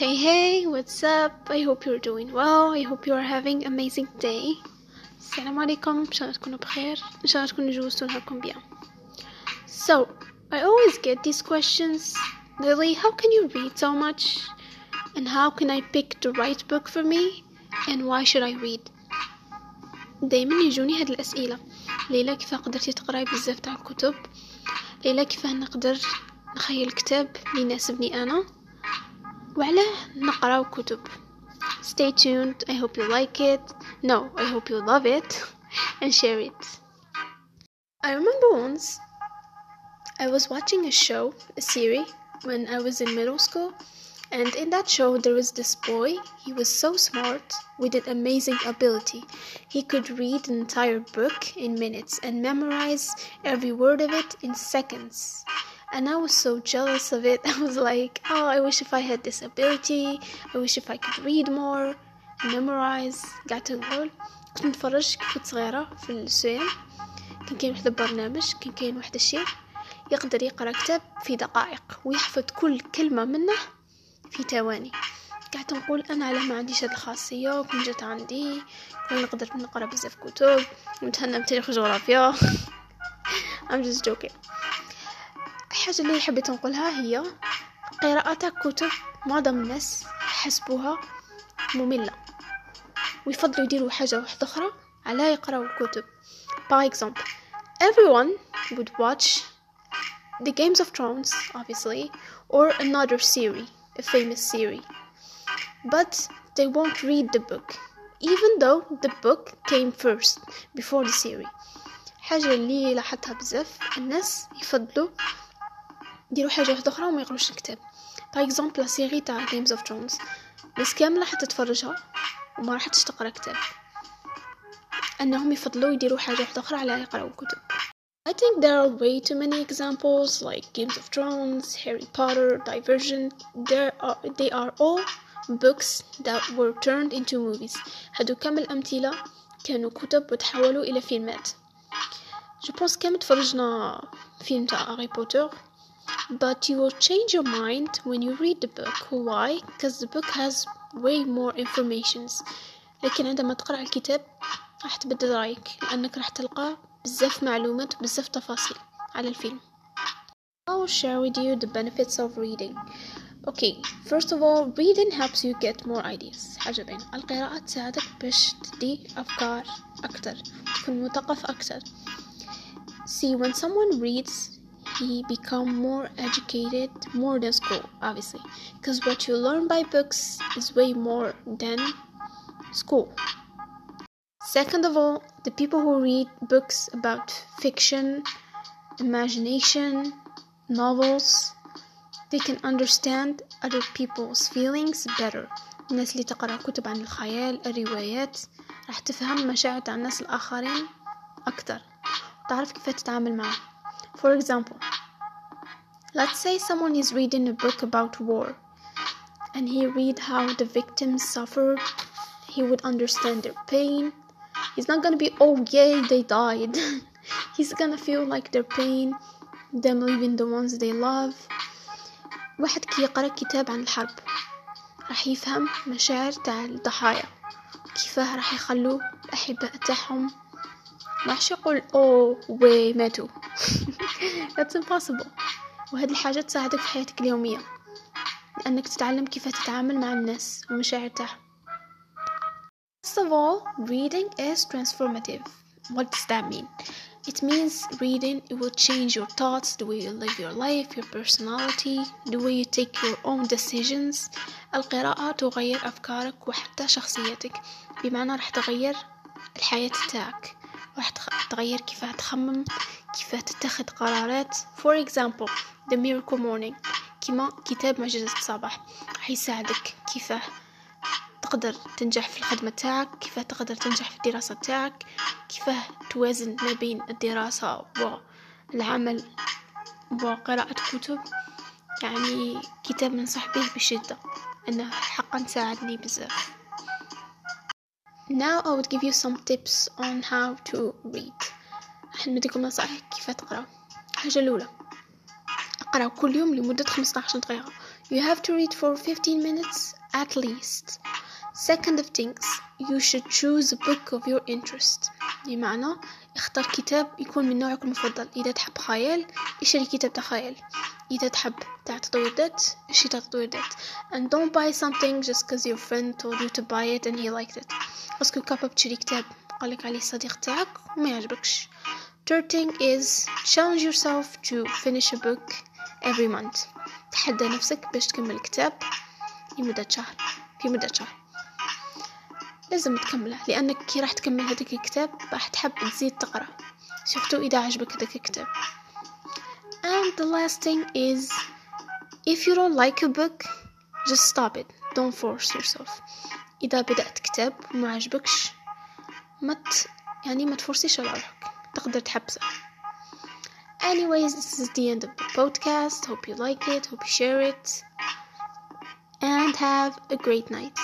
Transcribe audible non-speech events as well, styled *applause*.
Hey hey, what's up? I hope you're doing well. I hope you are having amazing day. السلام عليكم إن شاء الله تكونوا بخير إن شاء الله تكونوا جوزتوا نهاركم bien. So, I always get these questions. Lily, how can you read so much? And how can I pick the right book for me? And why should I read? دايما يجوني هاد الأسئلة ليلى كيف قدرتي تقراي بزاف تاع الكتب ليلى كيف نقدر نخيل كتاب اللي يناسبني أنا وعلاه نقراو كتب Stay tuned. I hope you like it. No, I hope you love it *laughs* and share it. I remember once I was watching a show, a series, when I was in middle school, and in that show there was this boy. He was so smart with an amazing ability. He could read an entire book in minutes and memorize every word of it in seconds. And I was so jealous of it. *laughs* I was like, oh, I wish if I had this ability. I wish if I could read more, memorize. قعدت نقول كنت نتفرج كنت صغيرة في السويم كان كاين واحد البرنامج كان كاين واحد الشيخ يقدر يقرأ كتاب في دقائق ويحفظ كل كلمة منه في ثواني قعدت نقول أنا على ما عنديش هاد الخاصية وكون جات عندي كون نقدر نقرأ بزاف كتب ونتهنى بتاريخ وجغرافيا *laughs* I'm just joking الحاجة اللي حبيت نقولها هي قراءة كتب معظم الناس يحسبوها مملة ويفضلوا يديروا حاجة واحدة أخرى على يقراو كتب by example everyone would watch the Games of Thrones obviously or another series a famous series but they won't read the book even though the book came first before the series حاجة اللي لاحظتها بزاف الناس يفضلوا يديروا حاجة واحدة أخرى وما يقروش الكتاب par exemple la série تاع Game of Thrones الناس كاملة حتتفرجها وما راحتش تقرأ كتاب أنهم يفضلوا يديروا حاجة واحدة أخرى على يقراو كتب I think there are way too many examples like Games of Thrones, Harry Potter, Divergent. There are they are all books that were turned into movies. هادو كامل أمثلة كانوا كتب وتحولوا إلى فيلمات. je pense كامل تفرجنا فيلم تاع هاري بوتر but you will change your mind when you read the book why because the book has way more informations لكن عندما تقرأ الكتاب راح تبدل رأيك لأنك راح تلقى بزاف معلومات وبزاف تفاصيل على الفيلم I will share with you the benefits of reading Okay, first of all, reading helps you get more ideas حاجة بين القراءة تساعدك باش تدي أفكار أكتر تكون مثقف أكتر See, when someone reads, he become more educated more than school obviously because what you learn by books is way more than school second of all the people who read books about fiction imagination novels they can understand other people's feelings better الناس اللي تقرأ كتب عن الخيال الروايات راح تفهم مشاعر تاع الناس الآخرين أكتر تعرف كيف تتعامل معهم For example, let's say someone is reading a book about war and he read how the victims suffered. He would understand their pain. He's not gonna be, oh yay, they died. *laughs* He's gonna feel like their pain, them leaving the ones they love. واحد كي يقرأ كتاب عن الحرب راح يفهم مشاعر تاع الضحايا كيفاه راح يخلوا الأحباء تاعهم ما راحش يقول اوه وي ماتوا *laughs* that's impossible وهذه الحاجة تساعدك في حياتك اليومية لأنك تتعلم كيف تتعامل مع الناس ومشاعر تاعهم First of all, reading is transformative. What does that mean? It means reading it will change your thoughts, the way you live your life, your personality, the way you take your own decisions. القراءة تغير أفكارك وحتى شخصيتك بمعنى راح تغير الحياة تاعك راح تغير كيف تخمم كيف تتخذ قرارات for example the miracle morning. كما كتاب معجزة الصباح. راح يساعدك كيف تقدر تنجح في الخدمة تاعك؟ كيف تقدر تنجح في الدراسة تاعك؟ كيف توازن ما بين الدراسة والعمل وقراءة كتب؟ يعني كتاب ننصح به بشدة. أنه حقا ساعدني بزاف. Now I would give you some tips on how to read. حنديكم نصائح كيف تقرأ؟ الحاجة الأولى. اقرأ كل يوم لمدة 15 دقيقة you have to read for 15 minutes at least second of things you should choose a book of your interest بمعنى اختار كتاب يكون من نوعك المفضل إذا تحب خيال اشتري كتاب تاع خيال إذا تحب تاع تطوير ذات اشتري تاع تطوير ذات and don't buy something just cause your friend told you to buy it and he liked it parce que كابا تشري كتاب قالك عليه الصديق تاعك وما يعجبكش third thing is challenge yourself to finish a book every month. تحدى نفسك باش تكمل كتاب لمدة شهر. في مدة شهر. لازم تكمله لأنك كي راح تكمل هذاك الكتاب راح تحب تزيد تقرأ. surtout إذا عجبك هذاك الكتاب. And the last thing is if you don't like a book just stop it. Don't force yourself. إذا بدأت كتاب وما عجبكش ما ت... يعني ما تفرسيش على روحك. تقدر تحبسه. Anyways this is the end of the podcast. Hope you like it. Hope you share it. And have a great night